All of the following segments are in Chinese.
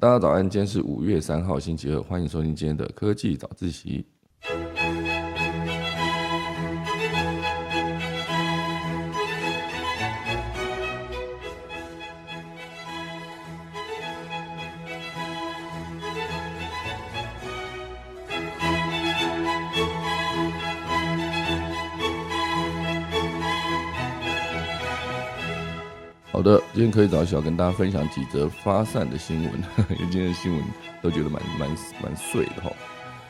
大家早安，今天是五月三号星期二，欢迎收听今天的科技早自习。今天可以找小跟大家分享几则发散的新闻，因 为今天的新闻都觉得蛮蛮蛮碎的哈。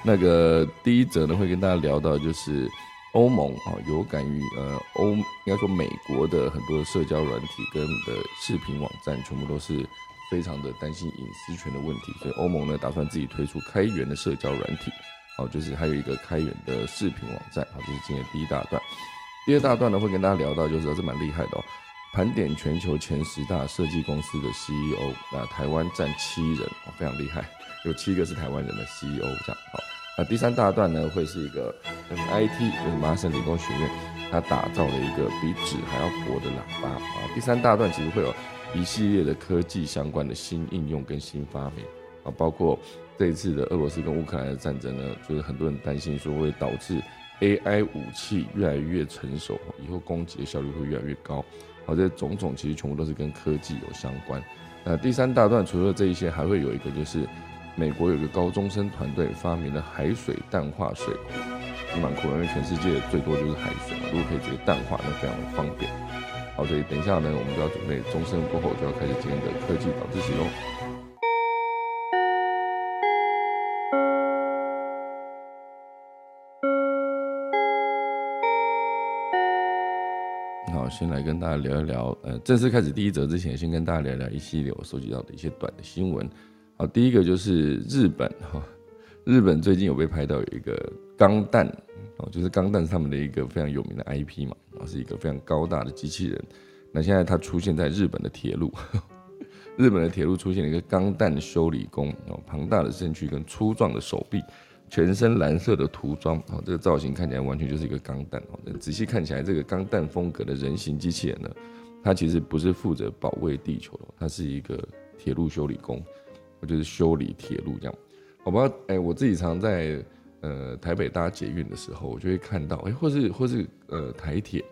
那个第一则呢，会跟大家聊到就是欧盟啊，有感于呃欧应该说美国的很多社交软体跟的视频网站，全部都是非常的担心隐私权的问题，所以欧盟呢打算自己推出开源的社交软体，好，就是还有一个开源的视频网站，好，这是今天第一大段。第二大段呢，会跟大家聊到，就是还是蛮厉害的哦。盘点全球前十大设计公司的 CEO，那台湾占七人，非常厉害，有七个是台湾人的 CEO，这样好。那第三大段呢，会是一个 MIT，就是麻省理工学院，它打造了一个比纸还要薄的喇叭啊。第三大段其实会有一系列的科技相关的新应用跟新发明啊，包括这一次的俄罗斯跟乌克兰的战争呢，就是很多人担心说会导致 AI 武器越来越成熟，以后攻击的效率会越来越高。好，这种种其实全部都是跟科技有相关。那第三大段除了这一些，还会有一个就是美国有一个高中生团队发明了海水淡化水壶，蛮酷的，因为全世界最多就是海水嘛，如果可以直接淡化，那非常的方便。好，所以等一下呢，我们就要准备钟声过后就要开始今天的科技早自习喽。先来跟大家聊一聊，呃，正式开始第一则之前，先跟大家聊聊一系列我收集到的一些短的新闻。好，第一个就是日本哈，日本最近有被拍到有一个钢弹哦，就是钢弹上面的一个非常有名的 IP 嘛，然后是一个非常高大的机器人。那现在它出现在日本的铁路，日本的铁路出现了一个钢弹修理工，哦，庞大的身躯跟粗壮的手臂。全身蓝色的涂装，哦，这个造型看起来完全就是一个钢弹哦。仔细看起来，这个钢弹风格的人形机器人呢，它其实不是负责保卫地球的，它是一个铁路修理工，我就是修理铁路这样。好吧，哎，我自己常在呃台北搭捷运的时候，我就会看到，哎，或是或是呃台铁，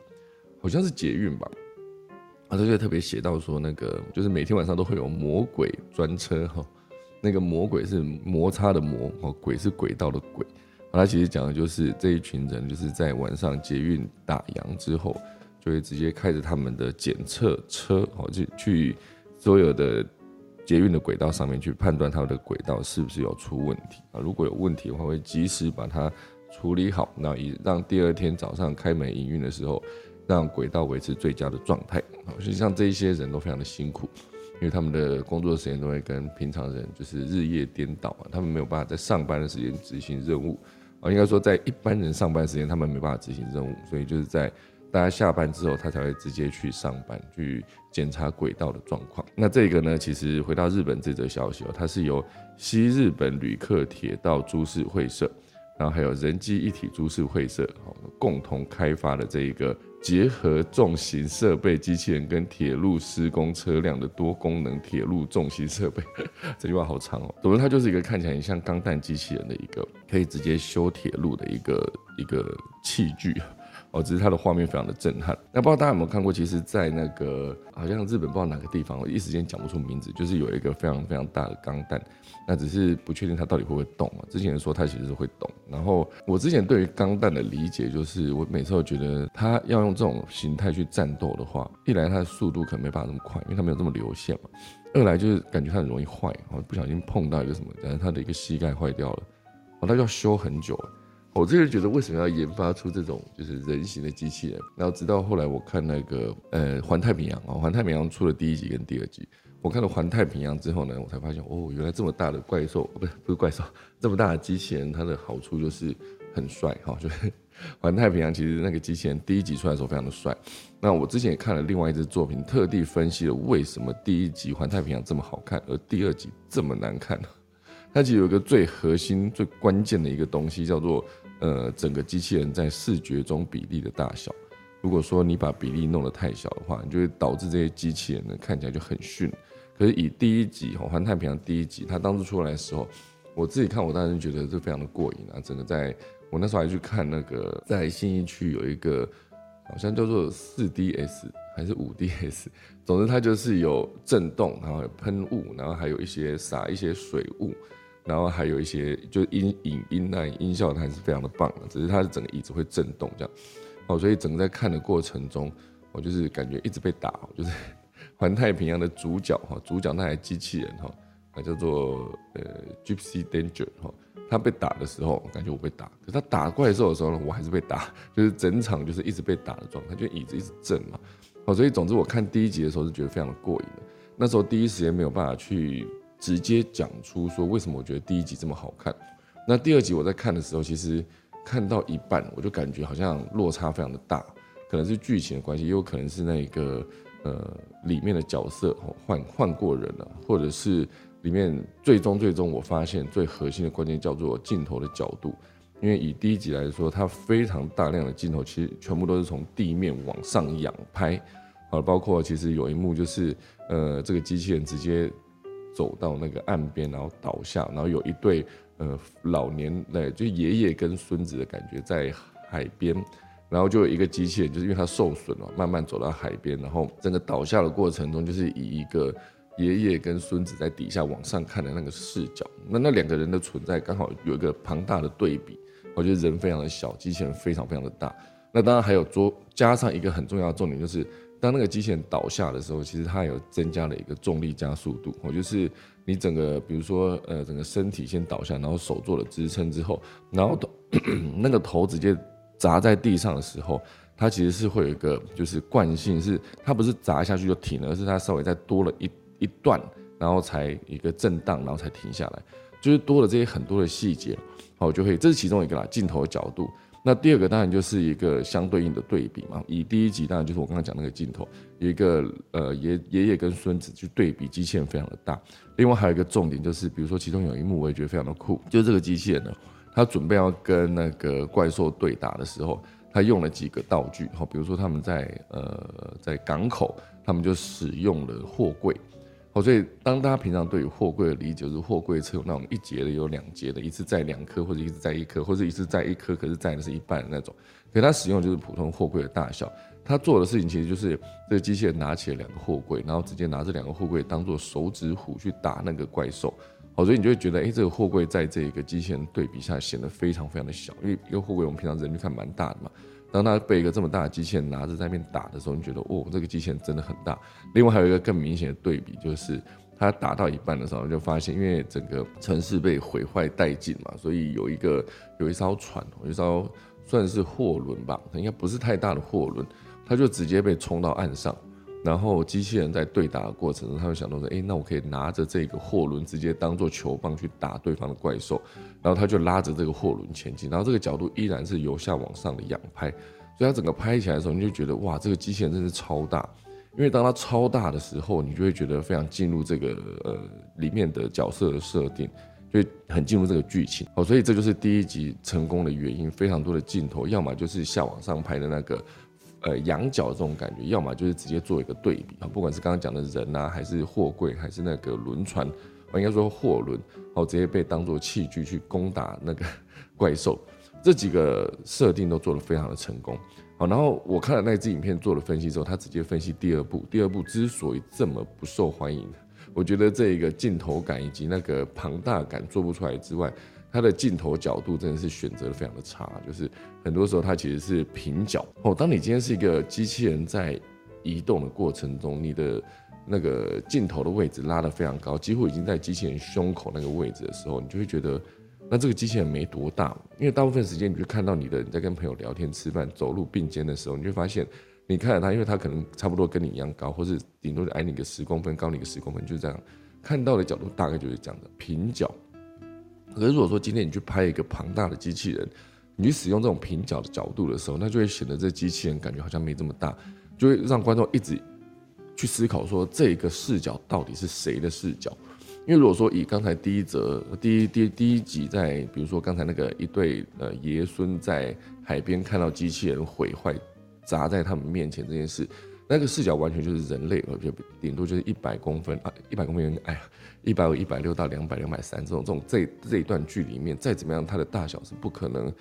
好像是捷运吧，啊，这就特别写到说那个，就是每天晚上都会有魔鬼专车哈。那个魔鬼是摩擦的魔哦，轨是轨道的轨，他其实讲的就是这一群人就是在晚上捷运打烊之后，就会直接开着他们的检测车哦，去去所有的捷运的轨道上面去判断它的轨道是不是有出问题啊，如果有问题的话，会及时把它处理好，那以让第二天早上开门营运的时候，让轨道维持最佳的状态啊。实际上这一些人都非常的辛苦。因为他们的工作时间都会跟平常人就是日夜颠倒啊，他们没有办法在上班的时间执行任务啊，应该说在一般人上班时间他们没办法执行任务，所以就是在大家下班之后，他才会直接去上班去检查轨道的状况。那这个呢，其实回到日本这则消息哦，它是由西日本旅客铁道株式会社，然后还有人机一体株式会社共同开发的这一个。结合重型设备、机器人跟铁路施工车辆的多功能铁路重型设备，这句话好长哦。总之，它就是一个看起来很像钢弹机器人的一个，可以直接修铁路的一个一个器具。哦，只是它的画面非常的震撼。那不知道大家有没有看过？其实，在那个好像日本不知道哪个地方，我一时间讲不出名字，就是有一个非常非常大的钢弹。那只是不确定它到底会不会动啊。之前说它其实是会动。然后我之前对于钢弹的理解就是，我每次都觉得它要用这种形态去战斗的话，一来它的速度可能没办法那么快，因为它没有这么流线嘛；二来就是感觉它很容易坏，哦，不小心碰到一个什么，然后它的一个膝盖坏掉了，哦，它要修很久。我这个觉得为什么要研发出这种就是人形的机器人？然后直到后来我看那个呃《环太平洋》啊，《环太平洋》出了第一集跟第二集，我看了《环太平洋》之后呢，我才发现哦，原来这么大的怪兽不是不是怪兽，这么大的机器人，它的好处就是很帅哈。就是 《环太平洋》其实那个机器人第一集出来的时候非常的帅。那我之前也看了另外一支作品，特地分析了为什么第一集《环太平洋》这么好看，而第二集这么难看。它其实有一个最核心、最关键的一个东西叫做。呃，整个机器人在视觉中比例的大小，如果说你把比例弄得太小的话，你就会导致这些机器人呢看起来就很逊，可是以第一集《环太平洋》第一集，它当初出来的时候，我自己看我当时觉得这非常的过瘾啊！整个在我那时候还去看那个在新一区有一个好像叫做四 DS 还是五 DS，总之它就是有震动，然后有喷雾，然后还有一些撒一些水雾，然后还有一些就是音影音那音效，它还是非常的棒的。只是它的整个椅子会震动这样，哦，所以整个在看的过程中，我就是感觉一直被打，就是。环太平洋的主角哈，主角那台机器人哈，那叫做呃 Gypsy Danger 哈，他被打的时候，感觉我被打，可他打怪兽的时候呢，我还是被打，就是整场就是一直被打的状态，就椅子一直震嘛，哦，所以总之我看第一集的时候是觉得非常的过瘾的，那时候第一时间没有办法去直接讲出说为什么我觉得第一集这么好看，那第二集我在看的时候，其实看到一半我就感觉好像落差非常的大，可能是剧情的关系，也有可能是那个。呃，里面的角色换换过人了，或者是里面最终最终我发现最核心的关键叫做镜头的角度，因为以第一集来说，它非常大量的镜头其实全部都是从地面往上仰拍，好，包括其实有一幕就是呃这个机器人直接走到那个岸边，然后倒下，然后有一对呃老年那就爷爷跟孙子的感觉在海边。然后就有一个机器人，就是因为它受损了，慢慢走到海边，然后整个倒下的过程中，就是以一个爷爷跟孙子在底下往上看的那个视角。那那两个人的存在刚好有一个庞大的对比。我觉得人非常的小，机器人非常非常的大。那当然还有多加上一个很重要的重点，就是当那个机器人倒下的时候，其实它有增加了一个重力加速度。我就是你整个，比如说呃，整个身体先倒下，然后手做了支撑之后，然后 那个头直接。砸在地上的时候，它其实是会有一个就是惯性，是它不是砸下去就停了，而是它稍微再多了一一段，然后才一个震荡，然后才停下来，就是多了这些很多的细节，好就可以，这是其中一个啦，镜头的角度。那第二个当然就是一个相对应的对比嘛，以第一集当然就是我刚刚讲那个镜头，一个呃爷爷爷跟孙子去对比，机器人非常的大。另外还有一个重点就是，比如说其中有一幕我也觉得非常的酷，就是这个机器人呢。他准备要跟那个怪兽对打的时候，他用了几个道具，好，比如说他们在呃在港口，他们就使用了货柜，哦，所以当大家平常对于货柜的理解就是货柜车有那种一节的，有两节的，一次载两颗或者一次载一颗，或者一次载一颗，可是载的是一半的那种，可它使用就是普通货柜的大小，它做的事情其实就是这个机器人拿起了两个货柜，然后直接拿这两个货柜当做手指虎去打那个怪兽。哦，所以你就会觉得，哎，这个货柜在这个机器人对比下显得非常非常的小，因为一个货柜我们平常人去看蛮大的嘛，当他被一个这么大的机器人拿着在那边打的时候，你觉得，哦，这个机器人真的很大。另外还有一个更明显的对比，就是他打到一半的时候，就发现，因为整个城市被毁坏殆尽嘛，所以有一个有一艘船，有一艘算是货轮吧，应该不是太大的货轮，它就直接被冲到岸上。然后机器人在对打的过程中，他会想到说：“哎，那我可以拿着这个货轮直接当做球棒去打对方的怪兽。”然后他就拉着这个货轮前进，然后这个角度依然是由下往上的仰拍，所以它整个拍起来的时候，你就觉得哇，这个机器人真是超大。因为当它超大的时候，你就会觉得非常进入这个呃里面的角色的设定，就很进入这个剧情。好，所以这就是第一集成功的原因，非常多的镜头，要么就是下往上拍的那个。呃，仰角这种感觉，要么就是直接做一个对比啊，不管是刚刚讲的人呐，还是货柜，还是那个轮船，我应该说货轮，哦，直接被当做器具去攻打那个 怪兽，这几个设定都做得非常的成功。好，然后我看了那支影片做了分析之后，他直接分析第二部，第二部之所以这么不受欢迎，我觉得这一个镜头感以及那个庞大感做不出来之外。它的镜头角度真的是选择的非常的差，就是很多时候它其实是平角哦。当你今天是一个机器人在移动的过程中，你的那个镜头的位置拉得非常高，几乎已经在机器人胸口那个位置的时候，你就会觉得那这个机器人没多大，因为大部分时间你就看到你的你在跟朋友聊天、吃饭、走路并肩的时候，你就发现你看着他，因为他可能差不多跟你一样高，或是顶多是矮你个十公分，高你个十公分，就这样看到的角度大概就是这样的平角。可是如果说今天你去拍一个庞大的机器人，你去使用这种平角的角度的时候，那就会显得这机器人感觉好像没这么大，就会让观众一直去思考说这个视角到底是谁的视角。因为如果说以刚才第一则第一第第一集在，比如说刚才那个一对呃爷孙在海边看到机器人毁坏砸在他们面前这件事，那个视角完全就是人类，而且顶多就是一百公分啊，一百公分，哎呀，一百五、一百六到两百、两百三这种这种这这一段距里面，再怎么样，它的大小是不可能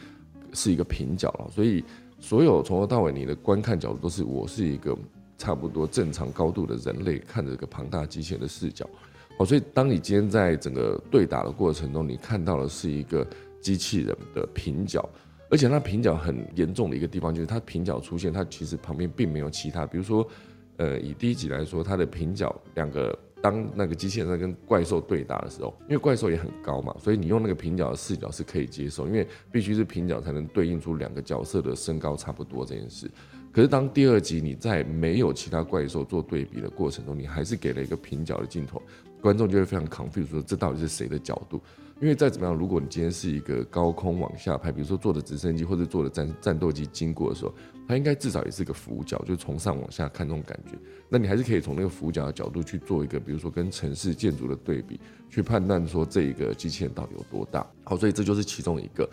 是一个平角了。所以所有从头到尾你的观看角度都是我是一个差不多正常高度的人类看着一个庞大机器人的视角。哦，所以当你今天在整个对打的过程中，你看到的是一个机器人的平角。而且它平角很严重的一个地方，就是它平角出现，它其实旁边并没有其他，比如说，呃，以第一集来说，它的平角两个，当那个机器人在跟怪兽对打的时候，因为怪兽也很高嘛，所以你用那个平角的视角是可以接受，因为必须是平角才能对应出两个角色的身高差不多这件事。可是当第二集你在没有其他怪兽做对比的过程中，你还是给了一个平角的镜头，观众就会非常 confused，说这到底是谁的角度？因为再怎么样，如果你今天是一个高空往下拍，比如说坐的直升机或者坐的战战斗机经过的时候，它应该至少也是个俯角，就从上往下看那种感觉。那你还是可以从那个俯角的角度去做一个，比如说跟城市建筑的对比，去判断说这一个机器人到底有多大。好，所以这就是其中一个，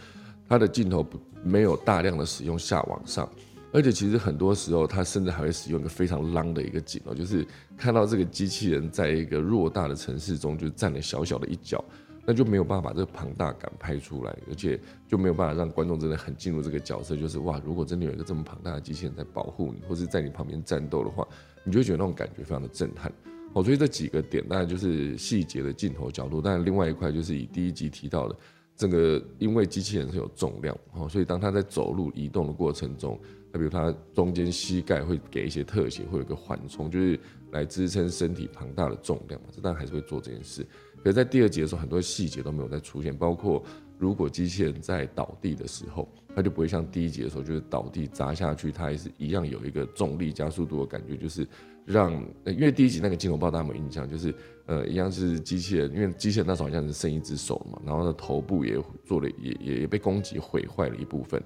它的镜头不没有大量的使用下往上，而且其实很多时候他甚至还会使用一个非常浪的一个景哦，就是看到这个机器人在一个偌大的城市中就占了小小的一角。那就没有办法把这个庞大感拍出来，而且就没有办法让观众真的很进入这个角色。就是哇，如果真的有一个这么庞大的机器人在保护你，或是在你旁边战斗的话，你就会觉得那种感觉非常的震撼。哦，所以这几个点当然就是细节的镜头角度，但另外一块就是以第一集提到的，整个因为机器人是有重量，哦，所以当他在走路移动的过程中，那比如他中间膝盖会给一些特写，会有个缓冲，就是来支撑身体庞大的重量嘛，这当然还是会做这件事。可是在第二集的时候，很多细节都没有再出现，包括如果机器人在倒地的时候，它就不会像第一集的时候，就是倒地砸下去，它还是一样有一个重力加速度的感觉，就是让，因为第一集那个镜头不知道大家有没有印象，就是呃一样是机器人，因为机器人那时候好像是剩一只手嘛，然后呢头部也做了也也也被攻击毁坏了一部分，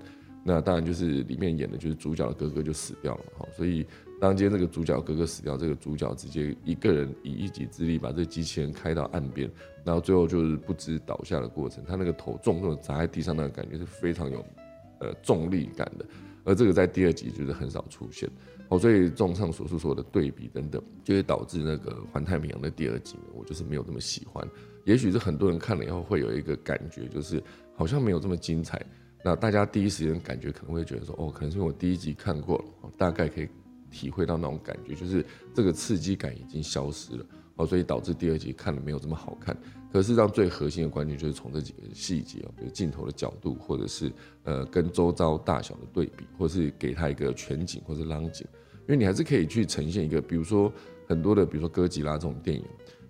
那当然就是里面演的就是主角的哥哥就死掉了哈，所以。当今天这个主角哥哥死掉，这个主角直接一个人以一己之力把这机器人开到岸边，然后最后就是不知倒下的过程。他那个头重重的砸在地上，那个感觉是非常有呃重力感的。而这个在第二集就是很少出现。哦，所以综上所述，所有的对比等等，就会导致那个《环太平洋》的第二集，我就是没有这么喜欢。也许是很多人看了以后会有一个感觉，就是好像没有这么精彩。那大家第一时间感觉可能会觉得说，哦，可能是因为我第一集看过了，大概可以。体会到那种感觉，就是这个刺激感已经消失了哦，所以导致第二集看了没有这么好看。可是让最核心的关键就是从这几个细节哦，比如镜头的角度，或者是呃跟周遭大小的对比，或是给他一个全景或者浪景，因为你还是可以去呈现一个，比如说很多的，比如说哥吉拉这种电影，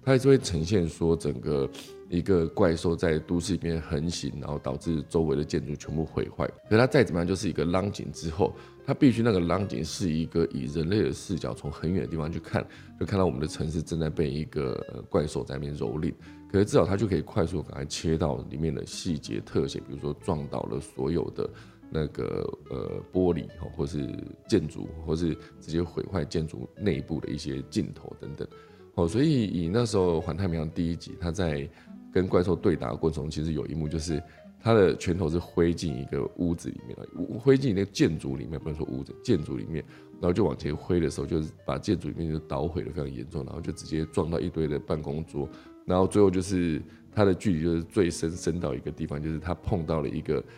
它还是会呈现说整个一个怪兽在都市里面横行，然后导致周围的建筑全部毁坏。可是它再怎么样，就是一个浪景之后。它必须那个浪景是一个以人类的视角从很远的地方去看，就看到我们的城市正在被一个怪兽在那边蹂躏。可是至少它就可以快速赶快切到里面的细节特写，比如说撞倒了所有的那个呃玻璃或是建筑，或是直接毁坏建筑内部的一些镜头等等。哦，所以以那时候《环太平洋》第一集，他在跟怪兽对打的过程中，其实有一幕就是。他的拳头是挥进一个屋子里面了，挥进那个建筑里面，不能说屋子，建筑里面，然后就往前挥的时候，就是把建筑里面就捣毁的非常严重，然后就直接撞到一堆的办公桌，然后最后就是他的距离就是最深深到一个地方，就是他碰到了一个，不知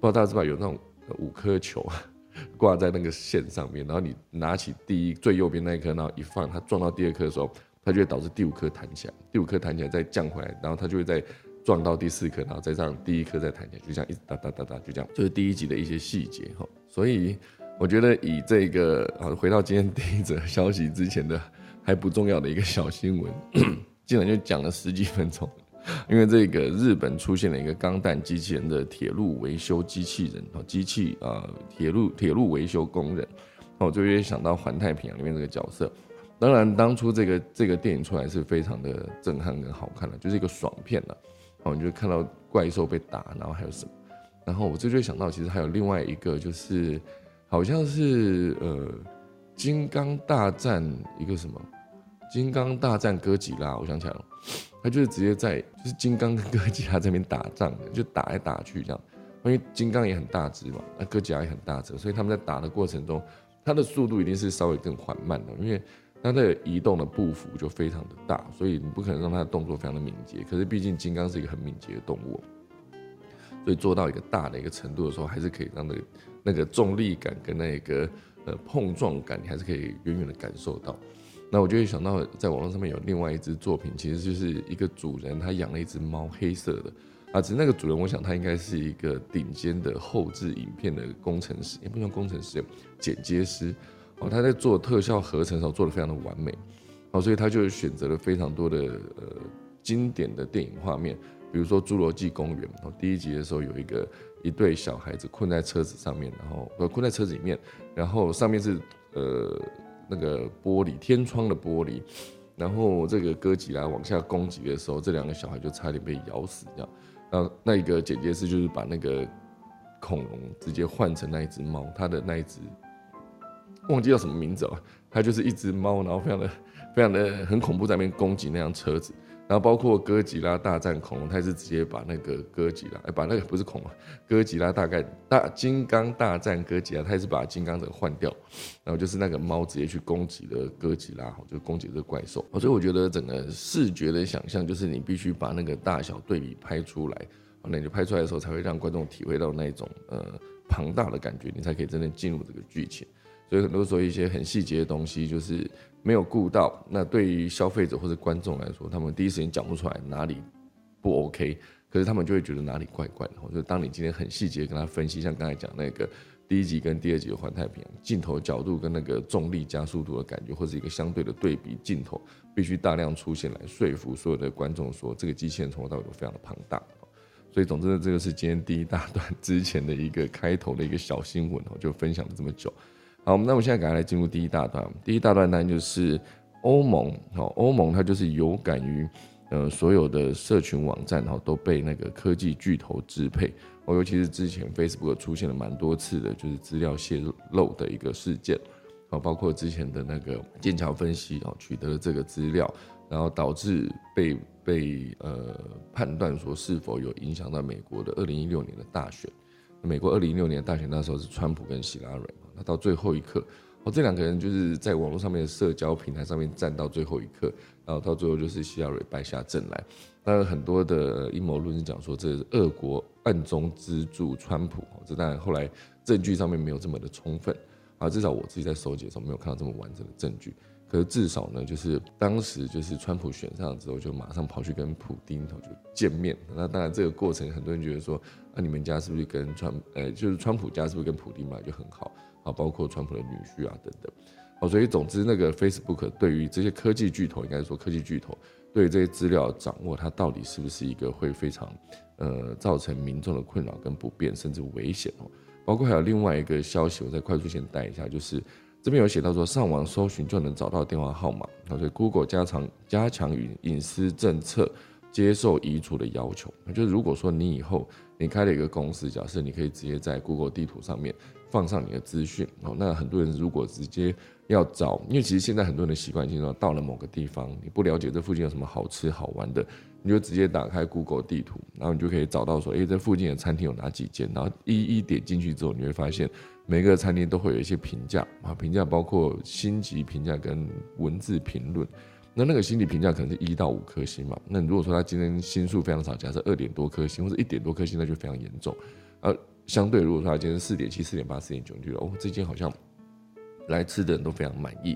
道大家知道有那种五颗球 挂在那个线上面，然后你拿起第一最右边那一颗，然后一放，它撞到第二颗的时候，它就会导致第五颗弹起来，第五颗弹起来再降回来，然后它就会再。撞到第四颗，然后再让第一颗再弹起来，就这样一直哒哒哒哒，就这样，就是第一集的一些细节哈。所以我觉得以这个啊，回到今天第一则消息之前的还不重要的一个小新闻，竟然就讲了十几分钟。因为这个日本出现了一个钢弹机器人的铁路维修机器人啊，机器啊，铁路铁路维修工人，我就有想到环太平洋里面这个角色。当然，当初这个这个电影出来是非常的震撼跟好看的，就是一个爽片了。哦，你就看到怪兽被打，然后还有什么？然后我这就想到，其实还有另外一个，就是好像是呃，金刚大战一个什么？金刚大战哥吉拉，我想起来了，他就是直接在就是金刚跟哥吉拉这边打仗，就打来打去这样。因为金刚也很大只嘛，那哥吉拉也很大只，所以他们在打的过程中，它的速度一定是稍微更缓慢的，因为那它的移动的步幅就非常的大，所以你不可能让它的动作非常的敏捷。可是毕竟金刚是一个很敏捷的动物，所以做到一个大的一个程度的时候，还是可以让那个那个重力感跟那个呃碰撞感，你还是可以远远的感受到。那我就会想到，在网络上面有另外一支作品，其实就是一个主人他养了一只猫，黑色的。啊，只是那个主人，我想他应该是一个顶尖的后置影片的工程师，也不算工程师，剪接师。哦，他在做特效合成的时候做的非常的完美。哦，所以他就选择了非常多的呃经典的电影画面，比如说《侏罗纪公园》。哦，第一集的时候有一个一对小孩子困在车子上面，然后呃困在车子里面，然后上面是呃那个玻璃天窗的玻璃，然后这个哥吉拉往下攻击的时候，这两个小孩就差点被咬死，这样。那那一个剪接师就是把那个恐龙直接换成那一只猫，它的那一只忘记叫什么名字了，它就是一只猫，然后非常的非常的很恐怖，在那边攻击那辆车子。然后包括哥吉拉大战恐龙，它也是直接把那个哥吉拉，哎，把那个不是恐龙，哥吉拉大概大金刚大战哥吉拉，它也是把金刚整个换掉，然后就是那个猫直接去攻击了哥吉拉，就攻击这个怪兽。所以我觉得整个视觉的想象，就是你必须把那个大小对比拍出来，那你就拍出来的时候，才会让观众体会到那种呃庞大的感觉，你才可以真正进入这个剧情。所以很多时候一些很细节的东西，就是。没有顾到，那对于消费者或者观众来说，他们第一时间讲不出来哪里不 OK，可是他们就会觉得哪里怪怪的。或者当你今天很细节跟他分析，像刚才讲那个第一集跟第二集的环太平洋镜头角度跟那个重力加速度的感觉，或者一个相对的对比镜头，必须大量出现来说服所有的观众说这个机器人从头到尾都非常的庞大。所以总之呢，这个是今天第一大段之前的一个开头的一个小新闻哦，就分享了这么久。好，那我们现在赶快来进入第一大段。第一大段呢，就是欧盟。好，欧盟它就是有感于，呃，所有的社群网站哈都被那个科技巨头支配。哦，尤其是之前 Facebook 出现了蛮多次的，就是资料泄露的一个事件。好，包括之前的那个剑桥分析哦，取得了这个资料，然后导致被被呃判断说是否有影响到美国的二零一六年的大选。美国二零一六年大选那时候是川普跟希拉蕊。那到最后一刻，哦，这两个人就是在网络上面的社交平台上面站到最后一刻，然后到最后就是希拉蕊败下阵来。那很多的阴谋论是讲说这是俄国暗中资助川普，这当然后来证据上面没有这么的充分啊，至少我自己在收集的时候没有看到这么完整的证据。可是至少呢，就是当时就是川普选上之后，就马上跑去跟普丁头就见面。那当然这个过程很多人觉得说，啊你们家是不是跟川呃就是川普家是不是跟普丁嘛就很好？啊，包括川普的女婿啊等等，好，所以总之，那个 Facebook 对于这些科技巨头，应该说科技巨头对于这些资料掌握，它到底是不是一个会非常呃造成民众的困扰跟不便，甚至危险哦？包括还有另外一个消息，我再快速先带一下，就是这边有写到说，上网搜寻就能找到电话号码，所以 Google 加强加强隐隐私政策，接受移除的要求，那就是如果说你以后你开了一个公司，假设你可以直接在 Google 地图上面。放上你的资讯哦，那很多人如果直接要找，因为其实现在很多人的习惯性说，到了某个地方，你不了解这附近有什么好吃好玩的，你就直接打开 Google 地图，然后你就可以找到说，哎，这附近的餐厅有哪几间，然后一一点进去之后，你会发现每个餐厅都会有一些评价啊，评价包括星级评价跟文字评论，那那个星级评价可能是一到五颗星嘛，那如果说他今天星数非常少，假设二点多颗星或者一点多颗星，那就非常严重，呃。相对，如果说他今天四点七、四点八、四点九，你觉得哦，这间好像来吃的人都非常满意。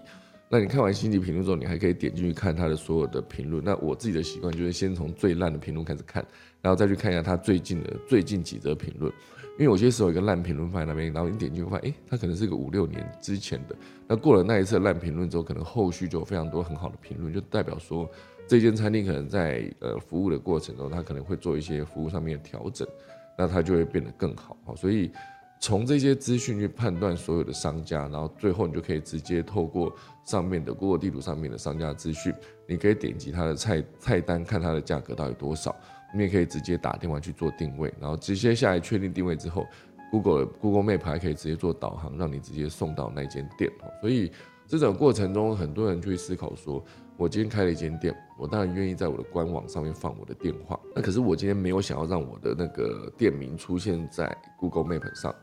那你看完星级评论之后，你还可以点进去看他的所有的评论。那我自己的习惯就是先从最烂的评论开始看，然后再去看一下他最近的最近几则评论。因为有些时候一个烂评论放在那边，然后你点进去发现，哎，它可能是个五六年之前的。那过了那一次烂评论之后，可能后续就有非常多很好的评论，就代表说这间餐厅可能在呃服务的过程中，他可能会做一些服务上面的调整。那它就会变得更好，所以从这些资讯去判断所有的商家，然后最后你就可以直接透过上面的 Google 地图上面的商家资讯，你可以点击它的菜菜单，看它的价格到底多少，你也可以直接打电话去做定位，然后直接下来确定定位之后，Google Google Map 还可以直接做导航，让你直接送到那间店，所以这种过程中，很多人就会思考说。我今天开了一间店，我当然愿意在我的官网上面放我的电话。那可是我今天没有想要让我的那个店名出现在 Google Map 上，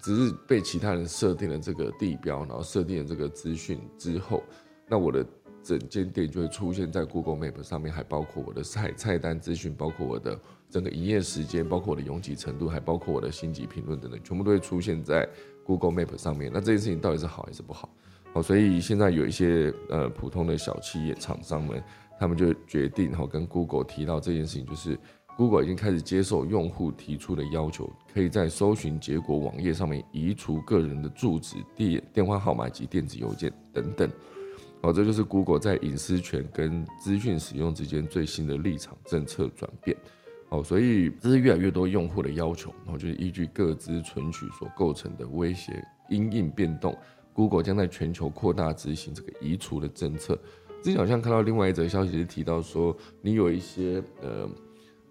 只是被其他人设定了这个地标，然后设定了这个资讯之后，那我的整间店就会出现在 Google Map 上面，还包括我的菜菜单资讯，包括我的整个营业时间，包括我的拥挤程度，还包括我的星级评论等等，全部都会出现在 Google Map 上面。那这件事情到底是好还是不好？好，所以现在有一些呃普通的小企业厂商们，他们就决定哈跟 Google 提到这件事情，就是。Google 已经开始接受用户提出的要求，可以在搜寻结果网页上面移除个人的住址、电电话号码及电子邮件等等。好，这就是 Google 在隐私权跟资讯使用之间最新的立场政策转变。好，所以这是越来越多用户的要求，然后就是依据各自存取所构成的威胁因应变动，Google 将在全球扩大执行这个移除的政策。之前好像看到另外一则消息是提到说，你有一些呃。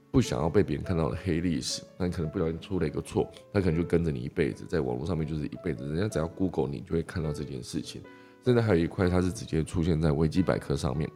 不想要被别人看到的黑历史，那你可能不小心出了一个错，他可能就跟着你一辈子，在网络上面就是一辈子。人家只要 Google 你，就会看到这件事情。现在还有一块，它是直接出现在维基百科上面。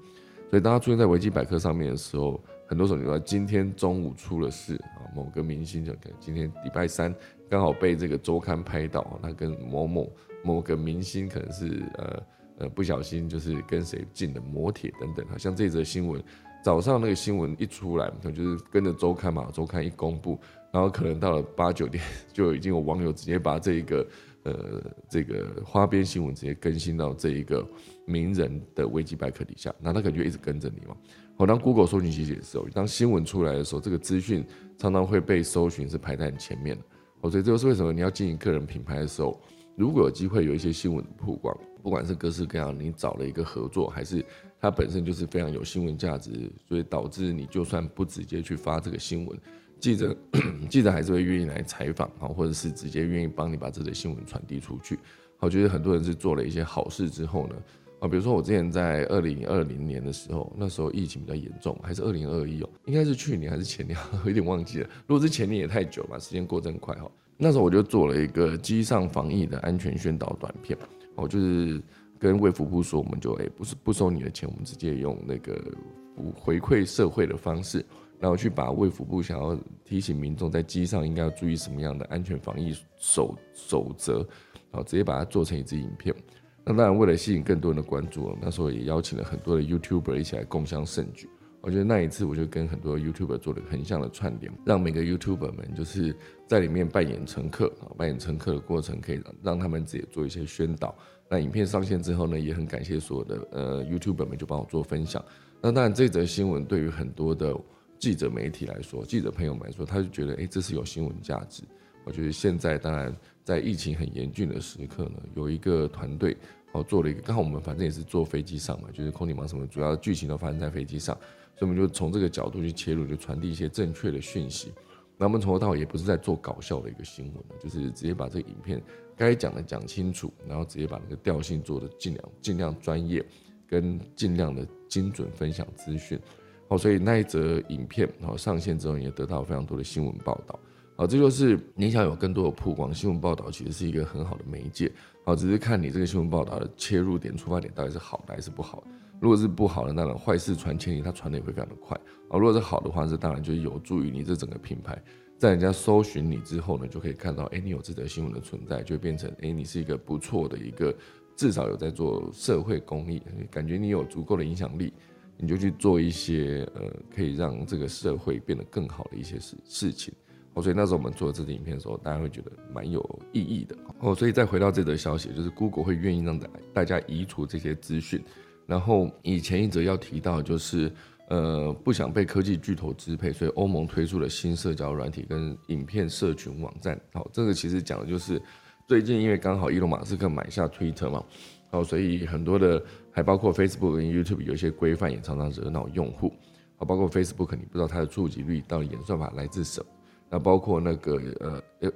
所以当它出现在维基百科上面的时候，很多时候你说今天中午出了事啊，某个明星就可能今天礼拜三刚好被这个周刊拍到，他跟某某某个明星可能是呃呃不小心就是跟谁进了摩铁等等，好像这则新闻。早上那个新闻一出来，可能就是跟着周刊嘛，周刊一公布，然后可能到了八九点，就已经有网友直接把这一个呃这个花边新闻直接更新到这一个名人的维基百科底下，那他可能就一直跟着你嘛。好，当 Google 搜寻器也是哦，当新闻出来的时候，这个资讯常常会被搜寻是排在你前面的。哦，所以这就是为什么你要经营个人品牌的时候，如果有机会有一些新闻曝光，不管是各式各样，你找了一个合作还是。它本身就是非常有新闻价值，所以导致你就算不直接去发这个新闻，记者 记者还是会愿意来采访啊，或者是直接愿意帮你把这个新闻传递出去。我觉得很多人是做了一些好事之后呢，啊，比如说我之前在二零二零年的时候，那时候疫情比较严重，还是二零二一哦，应该是去年还是前年，我有点忘记了。如果是前年也太久吧，时间过真快哈。那时候我就做了一个机上防疫的安全宣导短片，哦，就是。跟卫福部说，我们就哎不是不收你的钱，我们直接用那个回馈社会的方式，然后去把卫福部想要提醒民众在机上应该要注意什么样的安全防疫守守则，然后直接把它做成一支影片。那当然为了吸引更多人的关注，那时候也邀请了很多的 YouTuber 一起来共襄盛举。我觉得那一次我就跟很多 YouTuber 做了横向的串联，让每个 YouTuber 们就是在里面扮演乘客啊，扮演乘客的过程可以让他们自己做一些宣导。那影片上线之后呢，也很感谢所有的呃 YouTuber 们就帮我做分享。那当然，这则新闻对于很多的记者媒体来说，记者朋友们来说，他就觉得哎，这是有新闻价值。我觉得现在当然在疫情很严峻的时刻呢，有一个团队哦做了一个，刚好我们反正也是坐飞机上嘛，就是空警忙什么，主要剧情都发生在飞机上，所以我们就从这个角度去切入，就传递一些正确的讯息。那我们从头到尾也不是在做搞笑的一个新闻，就是直接把这个影片。该讲的讲清楚，然后直接把那个调性做的尽量尽量专业，跟尽量的精准分享资讯。好，所以那一则影片好上线之后，也得到非常多的新闻报道。好，这就是你想有更多的曝光，新闻报道其实是一个很好的媒介。好，只是看你这个新闻报道的切入点、出发点到底是好的还是不好。如果是不好的，那种坏事传千里，它传的也会非常的快。啊，如果是好的话，这当然就有助于你这整个品牌。在人家搜寻你之后呢，就可以看到，哎，你有这则新闻的存在，就变成，哎，你是一个不错的一个，至少有在做社会公益，感觉你有足够的影响力，你就去做一些，呃，可以让这个社会变得更好的一些事事情。哦，所以那时候我们做这支影片的时候，大家会觉得蛮有意义的。哦，所以再回到这则消息，就是 Google 会愿意让大大家移除这些资讯，然后以前一则要提到就是。呃，不想被科技巨头支配，所以欧盟推出了新社交软体跟影片社群网站。好，这个其实讲的就是最近因为刚好伊隆马斯克买下 Twitter 嘛，好，所以很多的还包括 Facebook 跟 YouTube 有一些规范也常常惹恼用户。好，包括 Facebook 你不知道它的触及率到底演算法来自什么？那包括那个呃呃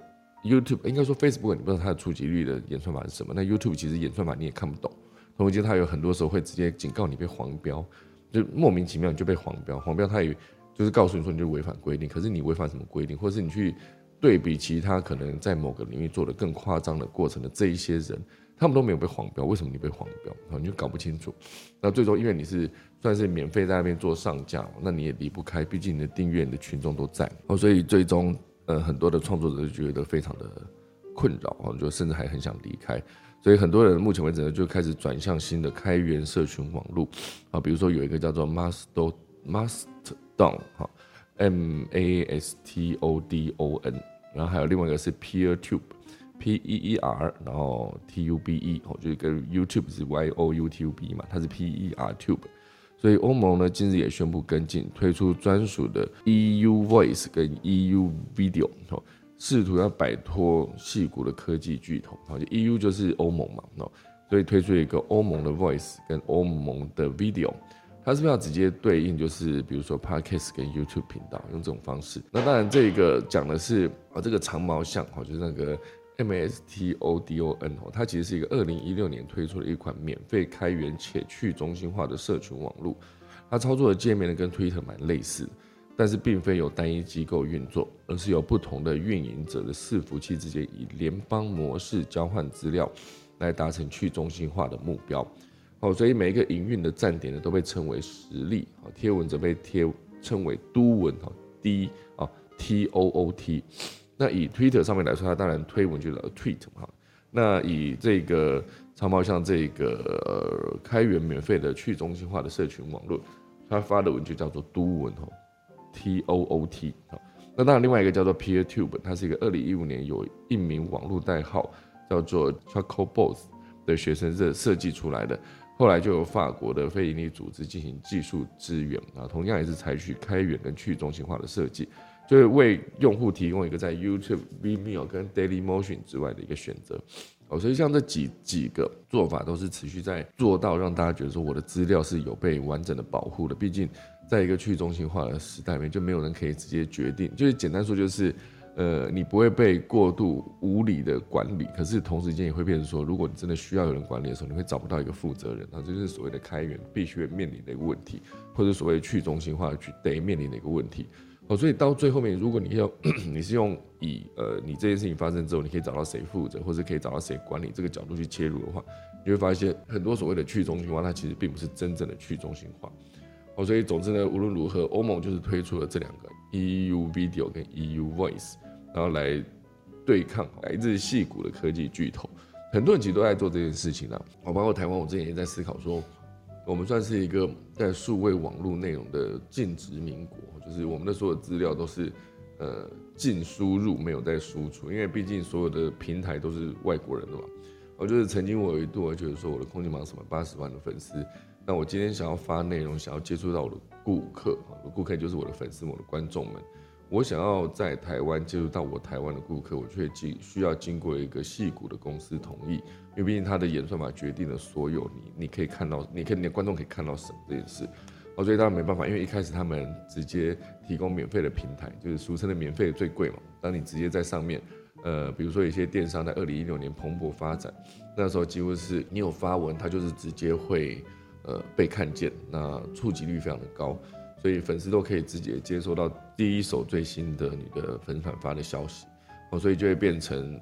YouTube 应该说 Facebook 你不知道它的触及率的演算法是什么？那 YouTube 其实演算法你也看不懂，同时它有很多时候会直接警告你被黄标。就莫名其妙你就被黄标，黄标他也就是告诉你说你就违反规定，可是你违反什么规定，或者是你去对比其他可能在某个领域做的更夸张的过程的这一些人，他们都没有被黄标，为什么你被黄标？啊，你就搞不清楚。那最终因为你是算是免费在那边做上架，那你也离不开，毕竟你的订阅、你的群众都在，哦，所以最终呃很多的创作者就觉得非常的困扰啊，就甚至还很想离开。所以很多人目前为止呢，就开始转向新的开源社群网络啊，比如说有一个叫做 Mastodon Mastodon 哈，M A S T O D O N，然后还有另外一个是 PeerTube P E E R，然后 T U B E，哦，就是跟 YouTube 是 Y O U T U B 嘛，它是 P E R Tube。所以欧盟呢近日也宣布跟进，推出专属的 EU Voice 跟 EU Video，哦。试图要摆脱戏骨的科技巨头，好，就 EU 就是欧盟嘛，哦，所以推出一个欧盟的 Voice 跟欧盟的 Video，它是不是要直接对应，就是比如说 Podcast 跟 YouTube 频道，用这种方式。那当然，这个讲的是啊，这个长毛象，哈，就是那个 Mastodon，哦，它其实是一个二零一六年推出的一款免费开源且去中心化的社群网络，它操作的界面呢跟 Twitter 蛮类似。但是并非由单一机构运作，而是由不同的运营者的伺服器之间以联邦模式交换资料，来达成去中心化的目标。好，所以每一个营运的站点呢，都被称为实例。好，贴文则被贴称为都文。哈，D 啊，T O O T。那以 Twitter 上面来说，它当然推文就叫 Tweet 哈。那以这个长毛像这个开源免费的去中心化的社群网络，它发的文就叫做都文哈。T O O T 好，那当然另外一个叫做 PeerTube，它是一个二零一五年有一名网络代号叫做 CharcoalBoss 的学生设设计出来的，后来就由法国的非营利组织进行技术支援啊，同样也是采取开源跟去中心化的设计，就是为用户提供一个在 YouTube、Vimeo 跟 Daily Motion 之外的一个选择。哦，所以像这几几个做法都是持续在做到让大家觉得说我的资料是有被完整的保护的，毕竟。在一个去中心化的时代里面，就没有人可以直接决定。就是简单说，就是，呃，你不会被过度无理的管理。可是同时间也会变成说，如果你真的需要有人管理的时候，你会找不到一个负责人。那这就是所谓的开源必须面临的一个问题，或者所谓去中心化去得面临的一个问题。哦，所以到最后面，如果你要你是用以呃你这件事情发生之后，你可以找到谁负责，或者可以找到谁管理这个角度去切入的话，你会发现很多所谓的去中心化，它其实并不是真正的去中心化。哦，所以总之呢，无论如何，欧盟就是推出了这两个 EU Video 跟 EU Voice，然后来对抗来自戏谷的科技巨头。很多人其实都在做这件事情啊。我包括台湾，我之前也在思考说，我们算是一个在数位网络内容的净殖民国，就是我们的所有资料都是呃净输入，没有在输出，因为毕竟所有的平台都是外国人的嘛。我就是曾经我有一度，我觉得说我的空间忙什么八十万的粉丝。那我今天想要发内容，想要接触到我的顾客啊，顾客就是我的粉丝，我的观众们。我想要在台湾接触到我台湾的顾客，我却经需要经过一个细股的公司同意，因为毕竟他的演算法决定了所有你你可以看到，你可以你的观众可以看到什么这件事。哦，所以当然没办法，因为一开始他们直接提供免费的平台，就是俗称的免费最贵嘛。当你直接在上面，呃，比如说有些电商在二零一六年蓬勃发展，那时候几乎是你有发文，他就是直接会。呃，被看见，那触及率非常的高，所以粉丝都可以直接接收到第一手最新的你的粉转发的消息，哦，所以就会变成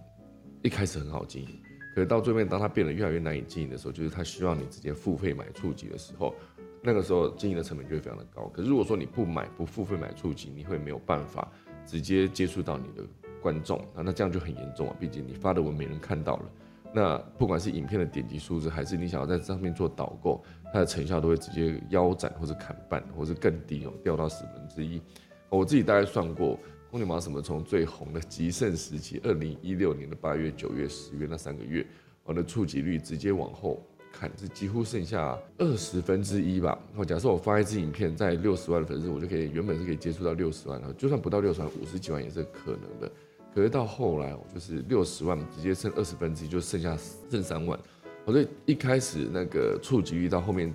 一开始很好经营，可是到最后当它变得越来越难以经营的时候，就是它需要你直接付费买触及的时候，那个时候经营的成本就会非常的高。可是如果说你不买不付费买触及，你会没有办法直接接触到你的观众啊，那这样就很严重啊，毕竟你发的文没人看到了。那不管是影片的点击数字，还是你想要在上面做导购，它的成效都会直接腰斩，或者砍半，或者更低哦，掉到十分之一。我自己大概算过，公牛毛什么从最红的极盛时期，二零一六年的八月、九月、十月那三个月，我的触及率直接往后看，是几乎剩下二十分之一吧。我假设我发一支影片在六十万的粉丝，我就可以原本是可以接触到六十万的，就算不到六十万，五十几万也是可能的。可是到后来，我就是六十万直接剩二十分之一，就剩下剩三万。我所以一开始那个触及率到后面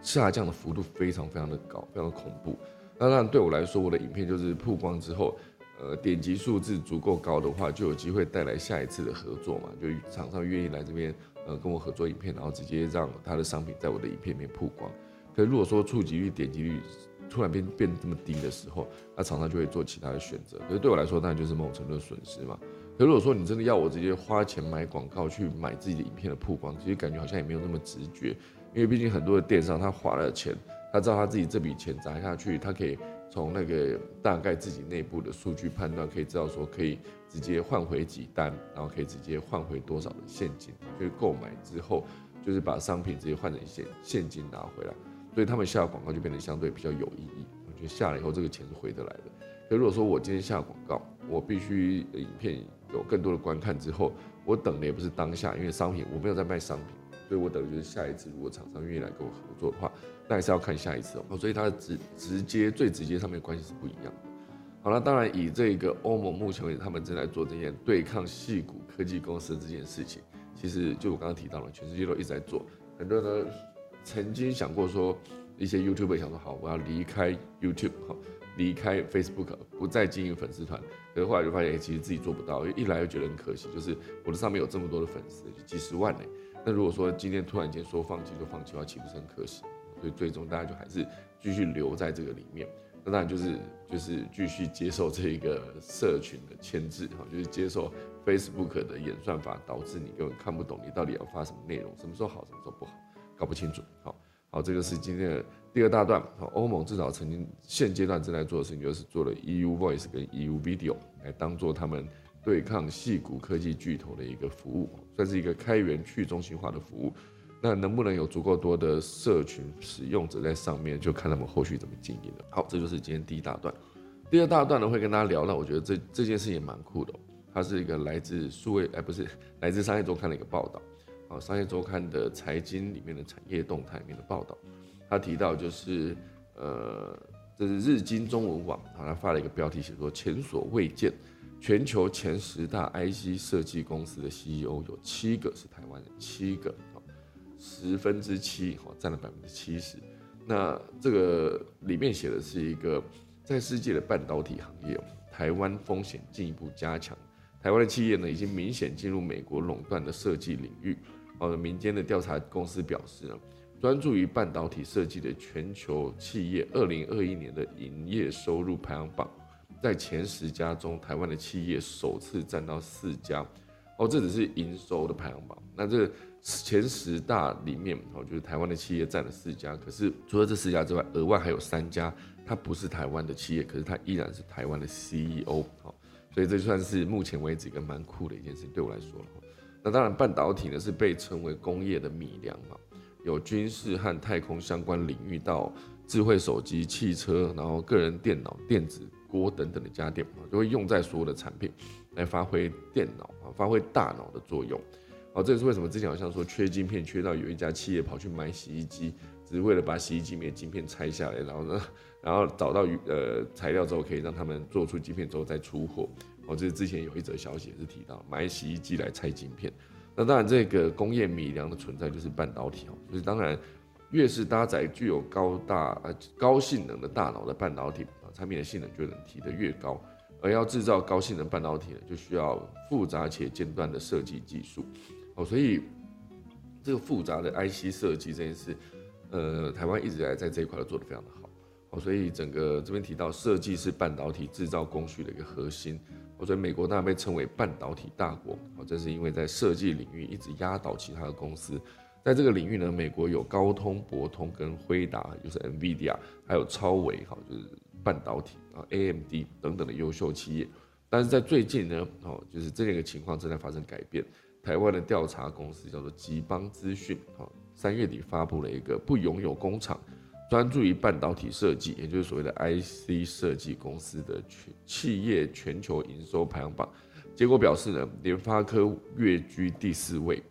下降的幅度非常非常的高，非常的恐怖。那当然对我来说，我的影片就是曝光之后，呃，点击数字足够高的话，就有机会带来下一次的合作嘛，就厂商愿意来这边呃跟我合作影片，然后直接让他的商品在我的影片里面曝光。可如果说触及率、点击率，突然变变这么低的时候，那厂商就会做其他的选择。可是对我来说，当然就是某种程度的损失嘛。可如果说你真的要我直接花钱买广告去买自己的影片的曝光，其实感觉好像也没有那么直觉。因为毕竟很多的电商他花了钱，他知道他自己这笔钱砸下去，他可以从那个大概自己内部的数据判断，可以知道说可以直接换回几单，然后可以直接换回多少的现金，就是购买之后就是把商品直接换成现现金拿回来，所以他们下广告就变得相对比较有意义。我觉得下了以后这个钱是回得来的。可如果说我今天下广告，我必须影片有更多的观看之后，我等的也不是当下，因为商品我没有在卖商品。所以我等于就是下一次，如果厂商愿意来跟我合作的话，那还是要看下一次哦。所以它的直直接最直接上面关系是不一样的。好了，当然以这个欧盟目前为止，他们正在做这件对抗细股科技公司这件事情，其实就我刚刚提到了，全世界都一直在做。很多人都曾经想过说，一些 YouTube 想说好，我要离开 YouTube 哈，离开 Facebook，不再经营粉丝团。可是后来就发现，其实自己做不到，一来又觉得很可惜，就是我的上面有这么多的粉丝，几十万呢。那如果说今天突然间说放弃就放弃的话，岂不是很可惜？所以最终大家就还是继续留在这个里面。那当然就是就是继续接受这一个社群的牵制哈，就是接受 Facebook 的演算法导致你根本看不懂你到底要发什么内容，什么时候好，什么时候不好，搞不清楚。好，好，这个是今天的第二大段。好，欧盟至少曾经现阶段正在做的事情，就是做了 EU Voice 跟 EU Video 来当做他们。对抗细股科技巨头的一个服务，算是一个开源去中心化的服务。那能不能有足够多的社群使用者在上面，就看他们后续怎么经营了。好，这就是今天第一大段。第二大段呢，会跟大家聊到，我觉得这这件事也蛮酷的。它是一个来自数位，哎，不是来自商业周刊的一个报道。啊，商业周刊的财经里面的产业动态里面的报道，他提到就是，呃，这是日经中文网，他发了一个标题，写说前所未见。全球前十大 IC 设计公司的 CEO 有七个是台湾人，七个，十分之七，哈，占了百分之七十。那这个里面写的是一个在世界的半导体行业，台湾风险进一步加强。台湾的企业呢，已经明显进入美国垄断的设计领域。哦，民间的调查公司表示呢，专注于半导体设计的全球企业，二零二一年的营业收入排行榜。在前十家中，台湾的企业首次占到四家，哦，这只是营收的排行榜。那这前十大里面，哦，就是台湾的企业占了四家。可是除了这四家之外，额外还有三家，它不是台湾的企业，可是它依然是台湾的 CEO。好，所以这算是目前为止一个蛮酷的一件事情，对我来说。那当然，半导体呢是被称为工业的米粮嘛，有军事和太空相关领域到智慧手机、汽车，然后个人电脑、电子。锅等等的家电啊，就会用在所有的产品，来发挥电脑啊，发挥大脑的作用。好，这也是为什么之前好像说缺晶片，缺到有一家企业跑去买洗衣机，只是为了把洗衣机里面的晶片拆下来，然后呢，然后找到呃材料之后，可以让他们做出晶片之后再出货。哦，这是之前有一则消息也是提到买洗衣机来拆晶片。那当然，这个工业米粮的存在就是半导体哦，就是当然越是搭载具有高大呃高性能的大脑的半导体啊。产品的性能就能提得越高，而要制造高性能半导体呢，就需要复杂且尖端的设计技术。哦，所以这个复杂的 IC 设计这件事，呃，台湾一直在在这一块都做得非常的好。哦，所以整个这边提到设计是半导体制造工序的一个核心。所以美国当然被称为半导体大国。哦，这是因为在设计领域一直压倒其他的公司。在这个领域呢，美国有高通、博通跟辉达，就是 NVIDIA，还有超维，哈，就是。半导体啊，AMD 等等的优秀企业，但是在最近呢，哦，就是这个情况正在发生改变。台湾的调查公司叫做吉邦资讯，哦，三月底发布了一个不拥有工厂、专注于半导体设计，也就是所谓的 IC 设计公司的全企业全球营收排行榜。结果表示呢，联发科跃居第四位，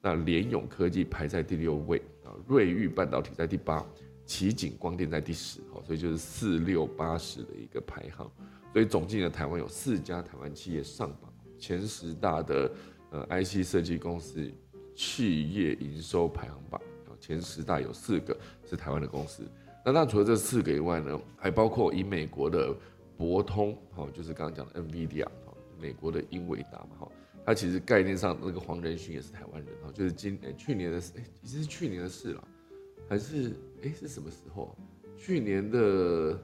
那联咏科技排在第六位，啊，瑞昱半导体在第八。奇景光电在第十，哈，所以就是四六八十的一个排行，所以总计呢，台湾有四家台湾企业上榜前十大的呃 IC 设计公司企业营收排行榜啊，前十大有四个是台湾的公司。那那除了这四个以外呢，还包括以美国的博通，哈，就是刚刚讲的 NVIDIA，哈，美国的英伟达嘛，哈，它其实概念上那个黄仁勋也是台湾人，哈，就是今去年的事，哎，已经是去年的事了。还是哎是什么时候？去年的，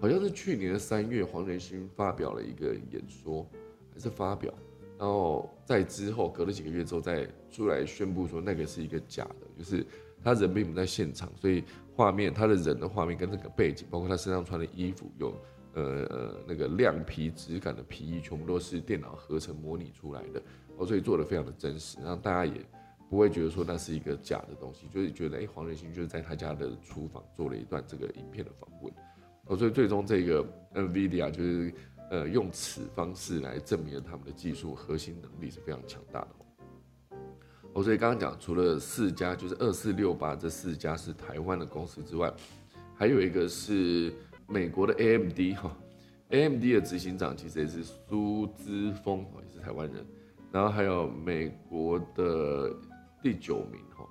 好像是去年的三月，黄仁勋发表了一个演说，还是发表，然后在之后隔了几个月之后再出来宣布说那个是一个假的，就是他人并不在现场，所以画面他的人的画面跟那个背景，包括他身上穿的衣服，有呃呃那个亮皮质感的皮衣，全部都是电脑合成模拟出来的，哦，所以做的非常的真实，让大家也不会觉得说那是一个假的东西，就是觉得哎，黄仁勋就是在他家的厨房做了一段这个影片的访问，哦，所以最终这个 NVIDIA 就是呃用此方式来证明了他们的技术核心能力是非常强大的。哦，所以刚刚讲，除了四家，就是二四六八这四家是台湾的公司之外，还有一个是美国的 AMD 哈，AMD 的执行长其实也是苏姿峰，也是台湾人。然后还有美国的第九名哈，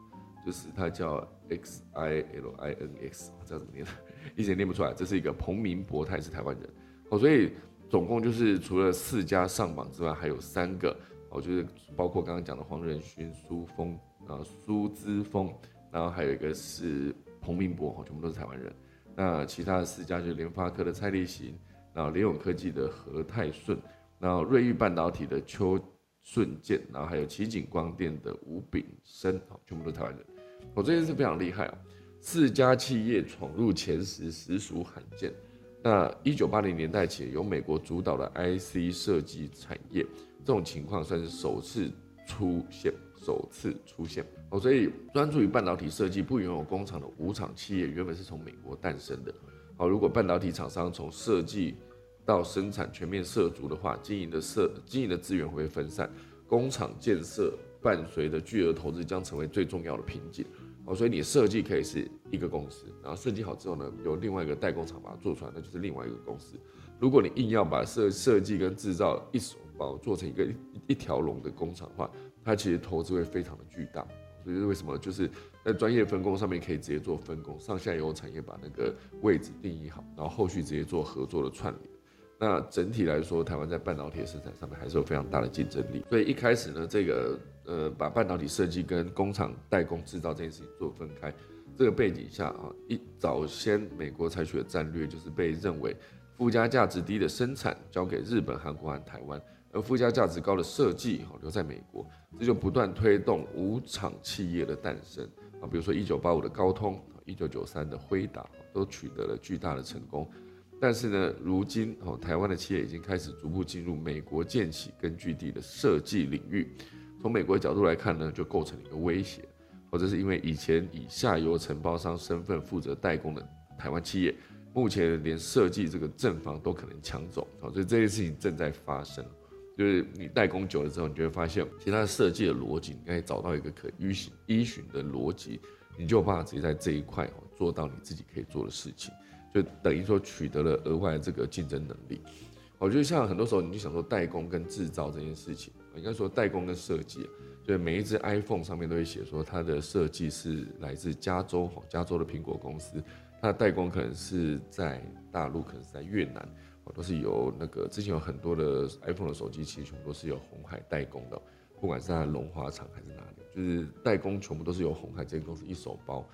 就是他叫 XILINX，这怎么念？一直念不出来。这是一个彭明博，他也是台湾人。哦，所以总共就是除了四家上榜之外，还有三个。哦，就是包括刚刚讲的黄仁勋、苏峰啊、苏姿峰，然后还有一个是彭明博，哈，全部都是台湾人。那其他的四家就是联发科的蔡立行，然后联永科技的何泰顺，然后瑞昱半导体的邱顺健，然后还有奇景光电的吴炳生，好，全部都是台湾人。我这件事非常厉害啊，四家企业闯入前十，实属罕见。那一九八零年代起，由美国主导的 IC 设计产业。这种情况算是首次出现，首次出现哦。所以专注于半导体设计、不拥有工厂的五厂企业，原本是从美国诞生的。好，如果半导体厂商从设计到生产全面涉足的话，经营的设经营的资源会分散，工厂建设伴随的巨额投资将成为最重要的瓶颈。哦，所以你设计可以是一个公司，然后设计好之后呢，由另外一个代工厂把它做出来，那就是另外一个公司。如果你硬要把设设计跟制造一手包做成一个一一条龙的工厂的话，它其实投资会非常的巨大。所以为什么就是在专业分工上面可以直接做分工，上下游产业把那个位置定义好，然后后续直接做合作的串联。那整体来说，台湾在半导体的生产上面还是有非常大的竞争力。所以一开始呢，这个呃把半导体设计跟工厂代工制造这件事情做分开，这个背景下啊，一早先美国采取的战略就是被认为。附加价值低的生产交给日本、韩国和台湾，而附加价值高的设计哈留在美国，这就不断推动五厂企业的诞生啊。比如说一九八五的高通，一九九三的辉达都取得了巨大的成功。但是呢，如今哦，台湾的企业已经开始逐步进入美国建起根据地的设计领域。从美国的角度来看呢，就构成了一个威胁，或者是因为以前以下游承包商身份负责代工的台湾企业。目前连设计这个正房都可能抢走，好，所以这件事情正在发生。就是你代工久了之后，你就会发现，其他设计的逻辑，你可以找到一个可依循依循的逻辑，你就有办法直接在这一块哦做到你自己可以做的事情，就等于说取得了额外的这个竞争能力。我觉得像很多时候你就想说代工跟制造这件事情，应该说代工跟设计，就是每一只 iPhone 上面都会写说它的设计是来自加州，加州的苹果公司。它的代工可能是在大陆，可能是在越南，都是由那个之前有很多的 iPhone 的手机，其实全部都是由红海代工的，不管是它的龙华厂还是哪里，就是代工全部都是由红海这间公司一手包。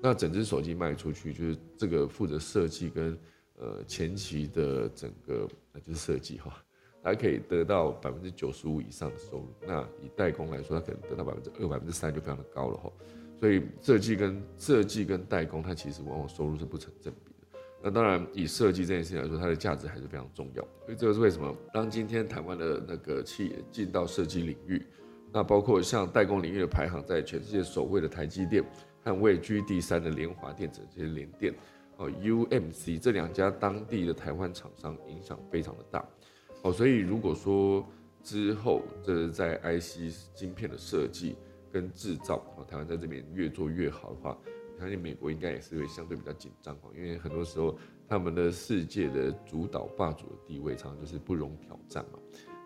那整只手机卖出去，就是这个负责设计跟呃前期的整个那就是设计哈，它可以得到百分之九十五以上的收入。那以代工来说，它可能得到百分之二、百分之三就非常的高了哈。所以设计跟设计跟代工，它其实往往收入是不成正比。那当然，以设计这件事情来说，它的价值还是非常重要。所以这个是为什么？当今天台湾的那个企业进到设计领域，那包括像代工领域的排行，在全世界首位的台积电和位居第三的联华电子这些联电哦，UMC 这两家当地的台湾厂商影响非常的大哦。所以如果说之后这是在 IC 晶片的设计，跟制造啊，台湾在这边越做越好的话，相信美国应该也是会相对比较紧张哦，因为很多时候他们的世界的主导霸主的地位常常就是不容挑战嘛。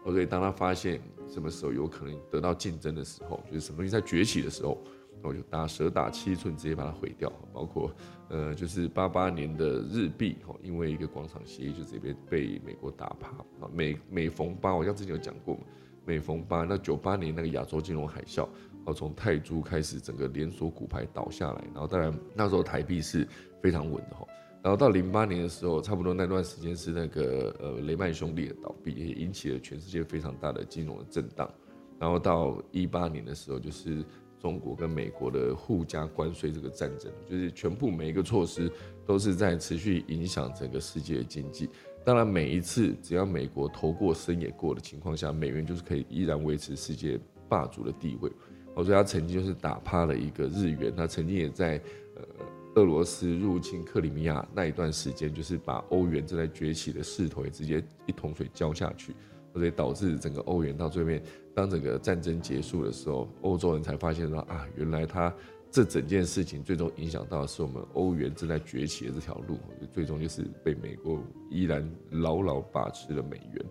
所以当他发现什么时候有可能得到竞争的时候，就是什么东西在崛起的时候，我就打蛇打七寸，直接把它毁掉。包括呃，就是八八年的日币哈，因为一个广场协议就直接被美国打趴啊。每每逢八，我像之前有讲过嘛，每逢八，那九八年那个亚洲金融海啸。哦，从泰铢开始，整个连锁股牌倒下来，然后当然那时候台币是非常稳的哈。然后到零八年的时候，差不多那段时间是那个呃雷曼兄弟的倒闭，也引起了全世界非常大的金融的震荡。然后到一八年的时候，就是中国跟美国的互加关税这个战争，就是全部每一个措施都是在持续影响整个世界的经济。当然，每一次只要美国头过身也过的情况下，美元就是可以依然维持世界霸主的地位。所以，他曾经就是打趴了一个日元，他曾经也在呃俄罗斯入侵克里米亚那一段时间，就是把欧元正在崛起的势头也直接一桶水浇下去，所以导致整个欧元到最后面，当整个战争结束的时候，欧洲人才发现说啊，原来他。这整件事情最终影响到的是我们欧元正在崛起的这条路，最终就是被美国依然牢牢把持了美元。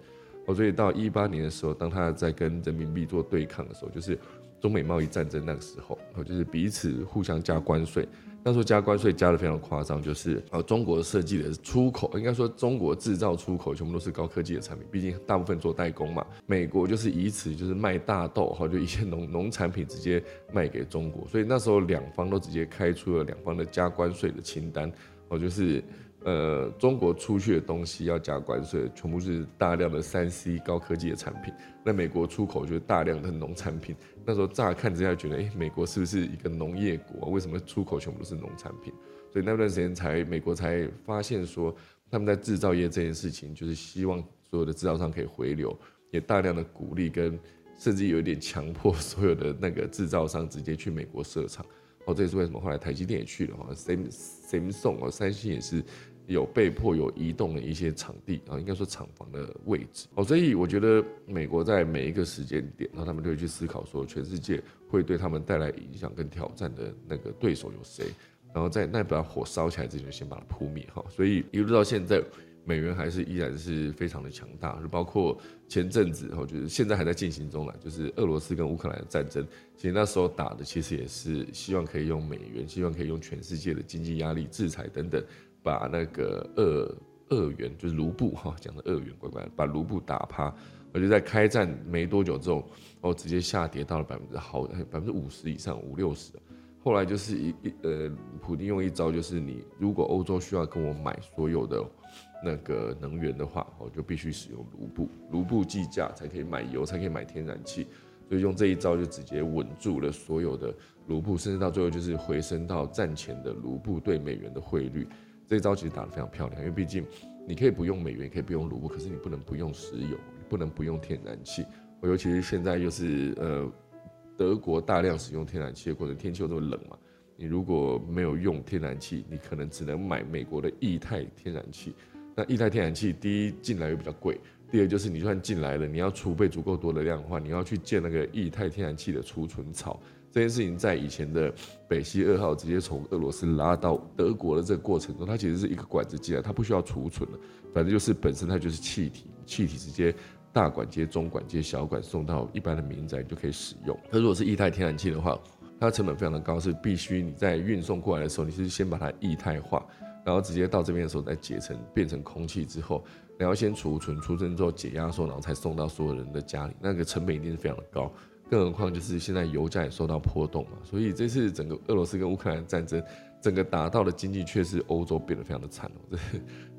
哦，所以到一八年的时候，当他在跟人民币做对抗的时候，就是中美贸易战争那个时候，哦，就是彼此互相加关税。那时候加关税加的非常夸张，就是呃中国设计的出口，应该说中国制造出口全部都是高科技的产品，毕竟大部分做代工嘛。美国就是以此就是卖大豆哈，就一些农农产品直接卖给中国，所以那时候两方都直接开出了两方的加关税的清单，哦就是。呃，中国出去的东西要加关税，全部是大量的三 C 高科技的产品。那美国出口就是大量的农产品。那时候乍看之下觉得，哎，美国是不是一个农业国？为什么出口全部都是农产品？所以那段时间才美国才发现说，他们在制造业这件事情，就是希望所有的制造商可以回流，也大量的鼓励跟甚至有一点强迫所有的那个制造商直接去美国设厂。哦，这也是为什么后来台积电也去了哈，Sam Samsung 哦，三星也是。有被迫有移动的一些场地啊，应该说厂房的位置哦，所以我觉得美国在每一个时间点，然后他们就会去思考说，全世界会对他们带来影响跟挑战的那个对手有谁，然后在那把火烧起来之前，先把它扑灭哈。所以一路到现在，美元还是依然是非常的强大，就包括前阵子哈，就是现在还在进行中了，就是俄罗斯跟乌克兰的战争，其实那时候打的其实也是希望可以用美元，希望可以用全世界的经济压力、制裁等等。把那个二二元就是卢布哈，讲的二元乖乖，把卢布打趴，而且在开战没多久之后，哦，直接下跌到了百分之好百分之五十以上，五六十。后来就是一一呃，普京用一招，就是你如果欧洲需要跟我买所有的那个能源的话，我就必须使用卢布，卢布计价才可以买油，才可以买天然气。所以用这一招就直接稳住了所有的卢布，甚至到最后就是回升到战前的卢布对美元的汇率。这一招其实打得非常漂亮，因为毕竟你可以不用美元，可以不用卢布，可是你不能不用石油，不能不用天然气。尤其是现在又是呃德国大量使用天然气的过程，天气又这么冷嘛，你如果没有用天然气，你可能只能买美国的液态天然气。那液态天然气第一进来又比较贵，第二就是你就算进来了，你要储备足够多的量的话，你要去建那个液态天然气的储存槽。这件事情在以前的北溪二号直接从俄罗斯拉到德国的这个过程中，它其实是一个管子进来，它不需要储存了，反正就是本身它就是气体，气体直接大管接中管接小管送到一般的民宅就可以使用。它如果是液态天然气的话，它成本非常的高，是必须你在运送过来的时候，你是先把它液态化，然后直接到这边的时候再结成变成空气之后，然后先储存，储存之后解压缩，然后才送到所有人的家里，那个成本一定是非常的高。更何况就是现在油价也受到波动嘛，所以这次整个俄罗斯跟乌克兰战争，整个打到的经济确实欧洲变得非常的惨哦。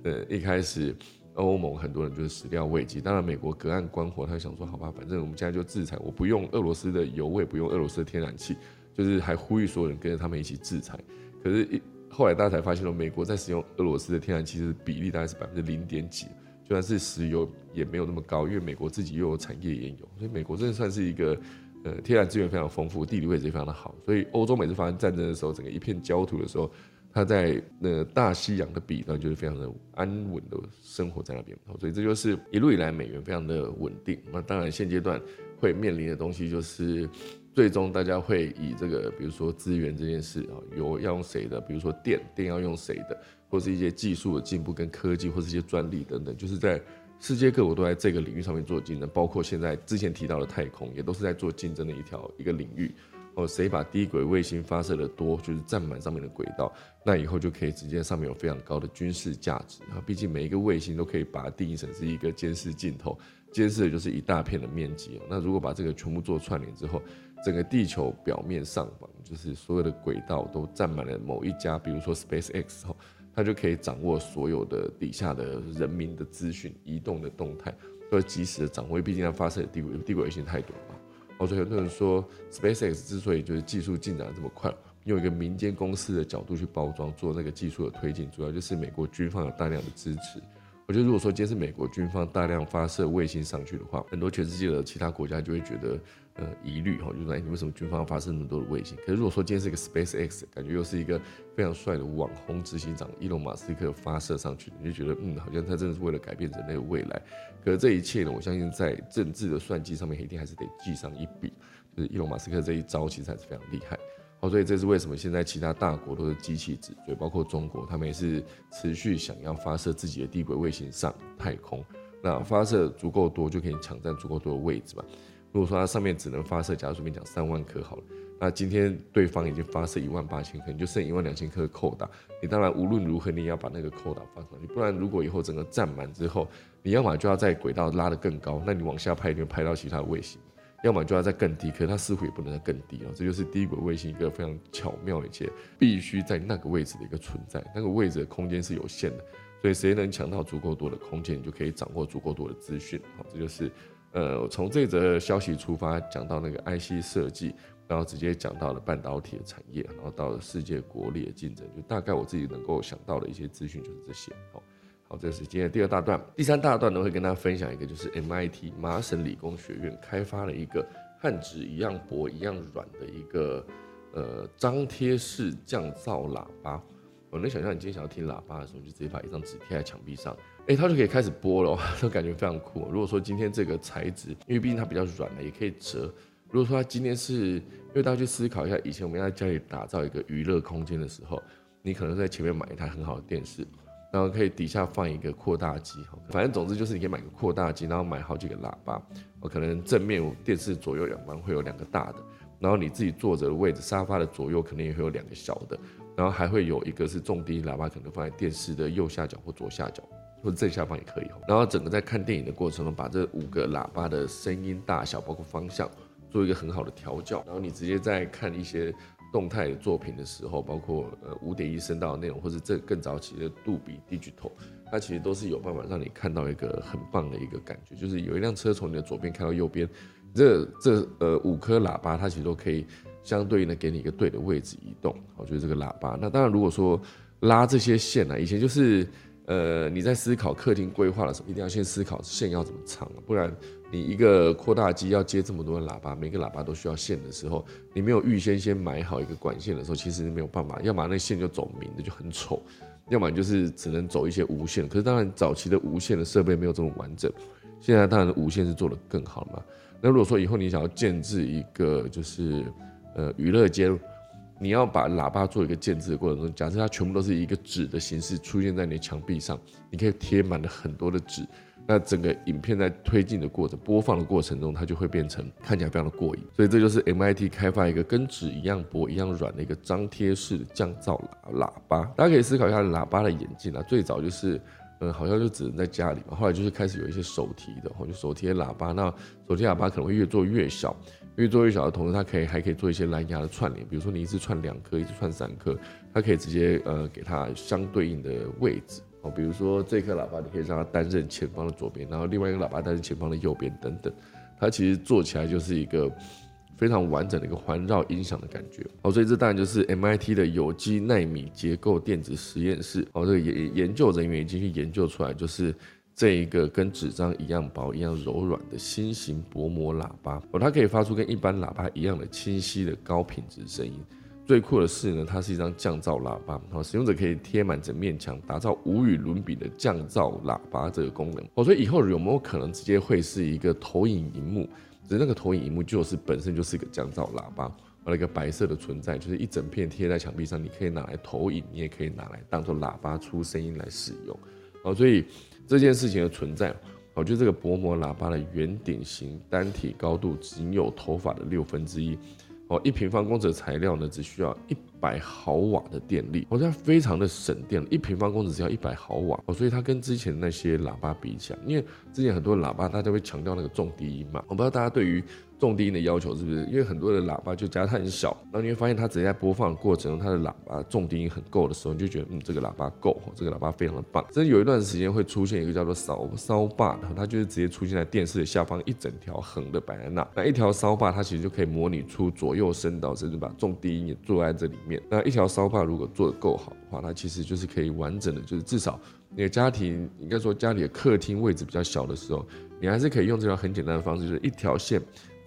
这 呃一开始欧盟很多人就是始料未及，当然美国隔岸观火，他想说好吧，反正我们现在就制裁，我不用俄罗斯的油，我也不用俄罗斯的天然气，就是还呼吁所有人跟着他们一起制裁。可是，一后来大家才发现了，美国在使用俄罗斯的天然气的比例大概是百分之零点几，就算是石油也没有那么高，因为美国自己又有产业研油，所以美国真的算是一个。呃，天然资源非常丰富，地理位置也非常的好，所以欧洲每次发生战争的时候，整个一片焦土的时候，它在那大西洋的彼端就是非常的安稳的生活在那边，所以这就是一路以来美元非常的稳定。那当然现阶段会面临的东西就是，最终大家会以这个，比如说资源这件事啊，油要用谁的，比如说电，电要用谁的，或是一些技术的进步跟科技，或是一些专利等等，就是在。世界各国都在这个领域上面做竞争，包括现在之前提到的太空，也都是在做竞争的一条一个领域。哦，谁把低轨卫星发射的多，就是占满上面的轨道，那以后就可以直接上面有非常高的军事价值啊。毕竟每一个卫星都可以把它定义成是一个监视镜头，监视的就是一大片的面积。那如果把这个全部做串联之后，整个地球表面上方就是所有的轨道都占满了某一家，比如说 SpaceX 哦。他就可以掌握所有的底下的人民的资讯、移动的动态，都及时的掌握。毕竟它发射的地轨地轨卫星太多了，哦，所以很多人说 SpaceX 之所以就是技术进展这么快，用一个民间公司的角度去包装做那个技术的推进，主要就是美国军方有大量的支持。我觉得如果说今天是美国军方大量发射卫星上去的话，很多全世界的其他国家就会觉得。呃，疑虑哈，就是说，哎，你为什么军方要发射那么多的卫星？可是如果说今天是一个 SpaceX，感觉又是一个非常帅的网红执行长伊隆马斯克发射上去，你就觉得，嗯，好像他真的是为了改变人类的未来。可是这一切呢，我相信在政治的算计上面，一定还是得记上一笔。就是伊隆马斯克这一招其实还是非常厉害。好，所以这是为什么现在其他大国都是机器指所以包括中国，他们也是持续想要发射自己的低轨卫星上太空。那发射足够多，就可以抢占足够多的位置嘛。如果说它上面只能发射，假如说我们讲三万颗好了，那今天对方已经发射一万八千颗，你就剩一万两千颗扣打。你当然无论如何你也要把那个扣打放上去，不然如果以后整个占满之后，你要么就要在轨道拉得更高，那你往下拍一定拍到其他的卫星；要么就要在更低，可是它似乎也不能再更低哦。这就是低轨卫星一个非常巧妙一些必须在那个位置的一个存在，那个位置的空间是有限的，所以谁能抢到足够多的空间，你就可以掌握足够多的资讯。好，这就是。呃，从这则消息出发，讲到那个 IC 设计，然后直接讲到了半导体的产业，然后到了世界国力的竞争，就大概我自己能够想到的一些资讯就是这些。好，好，这是今天的第二大段。第三大段呢，会跟大家分享一个，就是 MIT 麻省理工学院开发了一个和纸一样薄、一样软的一个呃张贴式降噪喇叭。我能想象，你今天想要听喇叭的时候，你就直接把一张纸贴在墙壁上。哎，它就可以开始播了，就感觉非常酷。如果说今天这个材质，因为毕竟它比较软的，也可以折。如果说它今天是，因为大家去思考一下，以前我们在家里打造一个娱乐空间的时候，你可能在前面买一台很好的电视，然后可以底下放一个扩大机，反正总之就是你可以买个扩大机，然后买好几个喇叭。我可能正面电视左右两方会有两个大的，然后你自己坐着的位置，沙发的左右肯定也会有两个小的，然后还会有一个是重低音喇叭，可能放在电视的右下角或左下角。或者正下方也可以然后整个在看电影的过程中，把这五个喇叭的声音大小，包括方向，做一个很好的调教。然后你直接在看一些动态的作品的时候，包括呃五点一声道的内容，或者这更早期的杜比 Digital，它其实都是有办法让你看到一个很棒的一个感觉。就是有一辆车从你的左边开到右边，这这呃五颗喇叭，它其实都可以相对应的给你一个对的位置移动。我觉得这个喇叭，那当然如果说拉这些线呢，以前就是。呃，你在思考客厅规划的时候，一定要先思考线要怎么长，不然你一个扩大机要接这么多的喇叭，每个喇叭都需要线的时候，你没有预先先买好一个管线的时候，其实没有办法，要么那线就走明的就很丑，要么就是只能走一些无线。可是当然早期的无线的设备没有这么完整，现在当然无线是做的更好嘛。那如果说以后你想要建置一个就是呃娱乐间。你要把喇叭做一个建制的过程中，假设它全部都是一个纸的形式出现在你的墙壁上，你可以贴满了很多的纸，那整个影片在推进的过程、播放的过程中，它就会变成看起来非常的过瘾。所以这就是 MIT 开发一个跟纸一样薄、一样软的一个张贴式的降噪喇叭。大家可以思考一下喇叭的演进啊，最早就是，嗯，好像就只能在家里嘛，后来就是开始有一些手提的，或手提喇叭，那手提喇叭可能会越做越小。越做越小的同时，它可以还可以做一些蓝牙的串联，比如说你一次串两颗，一次串三颗，它可以直接呃给它相对应的位置哦。比如说这颗喇叭，你可以让它担任前方的左边，然后另外一个喇叭担任前方的右边等等。它其实做起来就是一个非常完整的一个环绕音响的感觉哦。所以这当然就是 MIT 的有机纳米结构电子实验室哦，这个研研究人员已经去研究出来，就是。这一个跟纸张一样薄、一样柔软的新型薄膜喇叭哦，它可以发出跟一般喇叭一样的清晰的高品质声音。最酷的是呢，它是一张降噪喇叭哦，使用者可以贴满整面墙，打造无与伦比的降噪喇叭这个功能哦。所以以后有没有可能直接会是一个投影荧幕？只是那个投影荧幕就是本身就是一个降噪喇叭，了一个白色的存在，就是一整片贴在墙壁上，你可以拿来投影，你也可以拿来当做喇叭出声音来使用哦。所以。这件事情的存在，我觉得这个薄膜喇叭的圆顶型单体高度仅有头发的六分之一，哦，一平方公尺的材料呢，只需要一百毫瓦的电力，哦，它非常的省电，一平方公尺只要一百毫瓦哦，所以它跟之前那些喇叭比起来，因为之前很多喇叭大家会强调那个重低音嘛，我不知道大家对于。重低音的要求是不是？因为很多的喇叭就加它很小，然后你会发现它直接在播放的过程中，它的喇叭重低音很够的时候，你就觉得嗯，这个喇叭够，这个喇叭非常的棒。真有一段时间会出现一个叫做骚骚把的，它就是直接出现在电视的下方一整条横的摆在那。那一条骚把它其实就可以模拟出左右声道，甚至把重低音也做在这里面。那一条骚把如果做的够好的话，它其实就是可以完整的，就是至少你的家庭应该说家里的客厅位置比较小的时候，你还是可以用这条很简单的方式，就是一条线。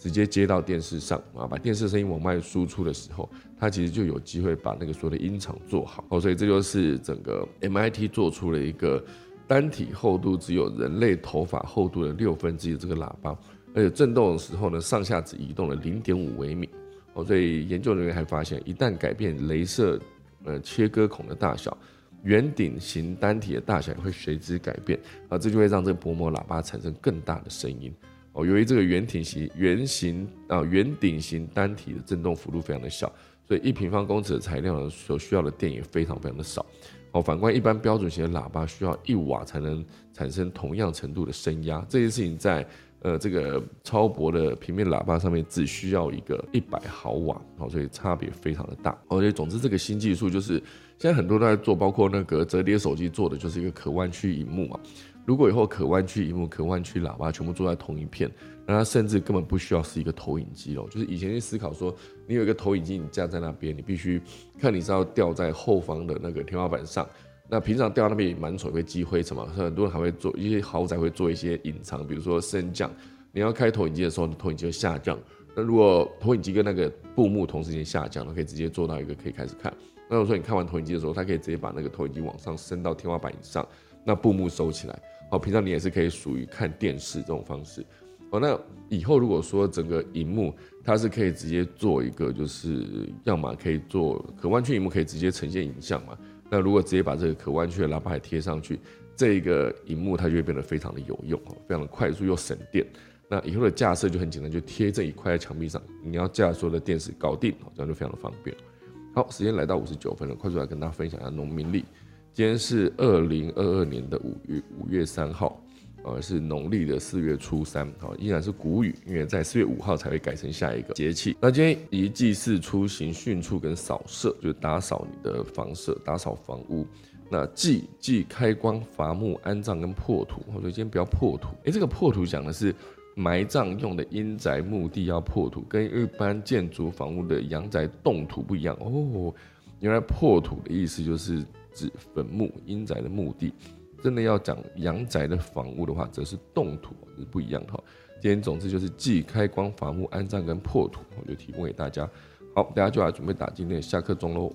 直接接到电视上啊，把电视声音往外输出的时候，它其实就有机会把那个所有的音场做好哦。所以这就是整个 MIT 做出了一个单体厚度只有人类头发厚度的六分之一这个喇叭，而且震动的时候呢，上下只移动了零点五微米哦。所以研究人员还发现，一旦改变镭射呃切割孔的大小，圆顶型单体的大小也会随之改变啊，这就会让这个薄膜喇叭产生更大的声音。哦，由于这个圆体型、圆形啊、圆顶型单体的振动幅度非常的小，所以一平方公尺的材料呢，所需要的电也非常非常的少。哦，反观一般标准型的喇叭，需要一瓦才能产生同样程度的声压，这件事情在呃这个超薄的平面喇叭上面只需要一个一百毫瓦，哦，所以差别非常的大。哦，且总之这个新技术就是现在很多都在做，包括那个折叠手机做的就是一个可弯曲荧幕嘛。如果以后可弯曲荧幕、可弯曲喇叭全部做在同一片，那它甚至根本不需要是一个投影机了。就是以前去思考说，你有一个投影机，你架在那边，你必须看你是要吊在后方的那个天花板上。那平常吊那边也蛮丑，会积灰尘嘛。很多人还会做一些豪宅会做一些隐藏，比如说升降。你要开投影机的时候，投影机就下降。那如果投影机跟那个布幕同时间下降，了可以直接做到一个可以开始看。那我说你看完投影机的时候，它可以直接把那个投影机往上升到天花板以上，那布幕收起来。好，平常你也是可以属于看电视这种方式。哦，那以后如果说整个荧幕它是可以直接做一个，就是要么可以做可弯曲荧幕，可以直接呈现影像嘛。那如果直接把这个可弯曲的喇叭贴上去，这个荧幕它就会变得非常的有用哦，非常的快速又省电。那以后的架设就很简单，就贴这一块在墙壁上，你要架所有的电视搞定，这样就非常的方便。好，时间来到五十九分了，快速来跟大家分享一下农民力。今天是二零二二年的五月五月三号，呃，是农历的四月初三，好，依然是谷雨，因为在四月五号才会改成下一个节气。那今天以祭祀、出行、训畜跟扫射，就打扫你的房舍、打扫房屋。那祭祭开光、伐木、安葬跟破土，或者今天不要破土。诶，这个破土讲的是埋葬用的阴宅墓地要破土，跟一般建筑房屋的阳宅动土不一样哦。原来破土的意思就是。指坟墓、阴宅的墓地，真的要讲阳宅的房屋的话，则是动土，是不一样的哈。今天总之就是既开光伐木、安葬跟破土，我就提供给大家。好，大家就来准备打今天的下课钟喽。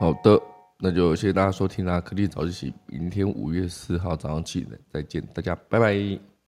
好的，那就谢谢大家收听啦，科技早自习，明天五月四号早上七点再见，大家拜拜。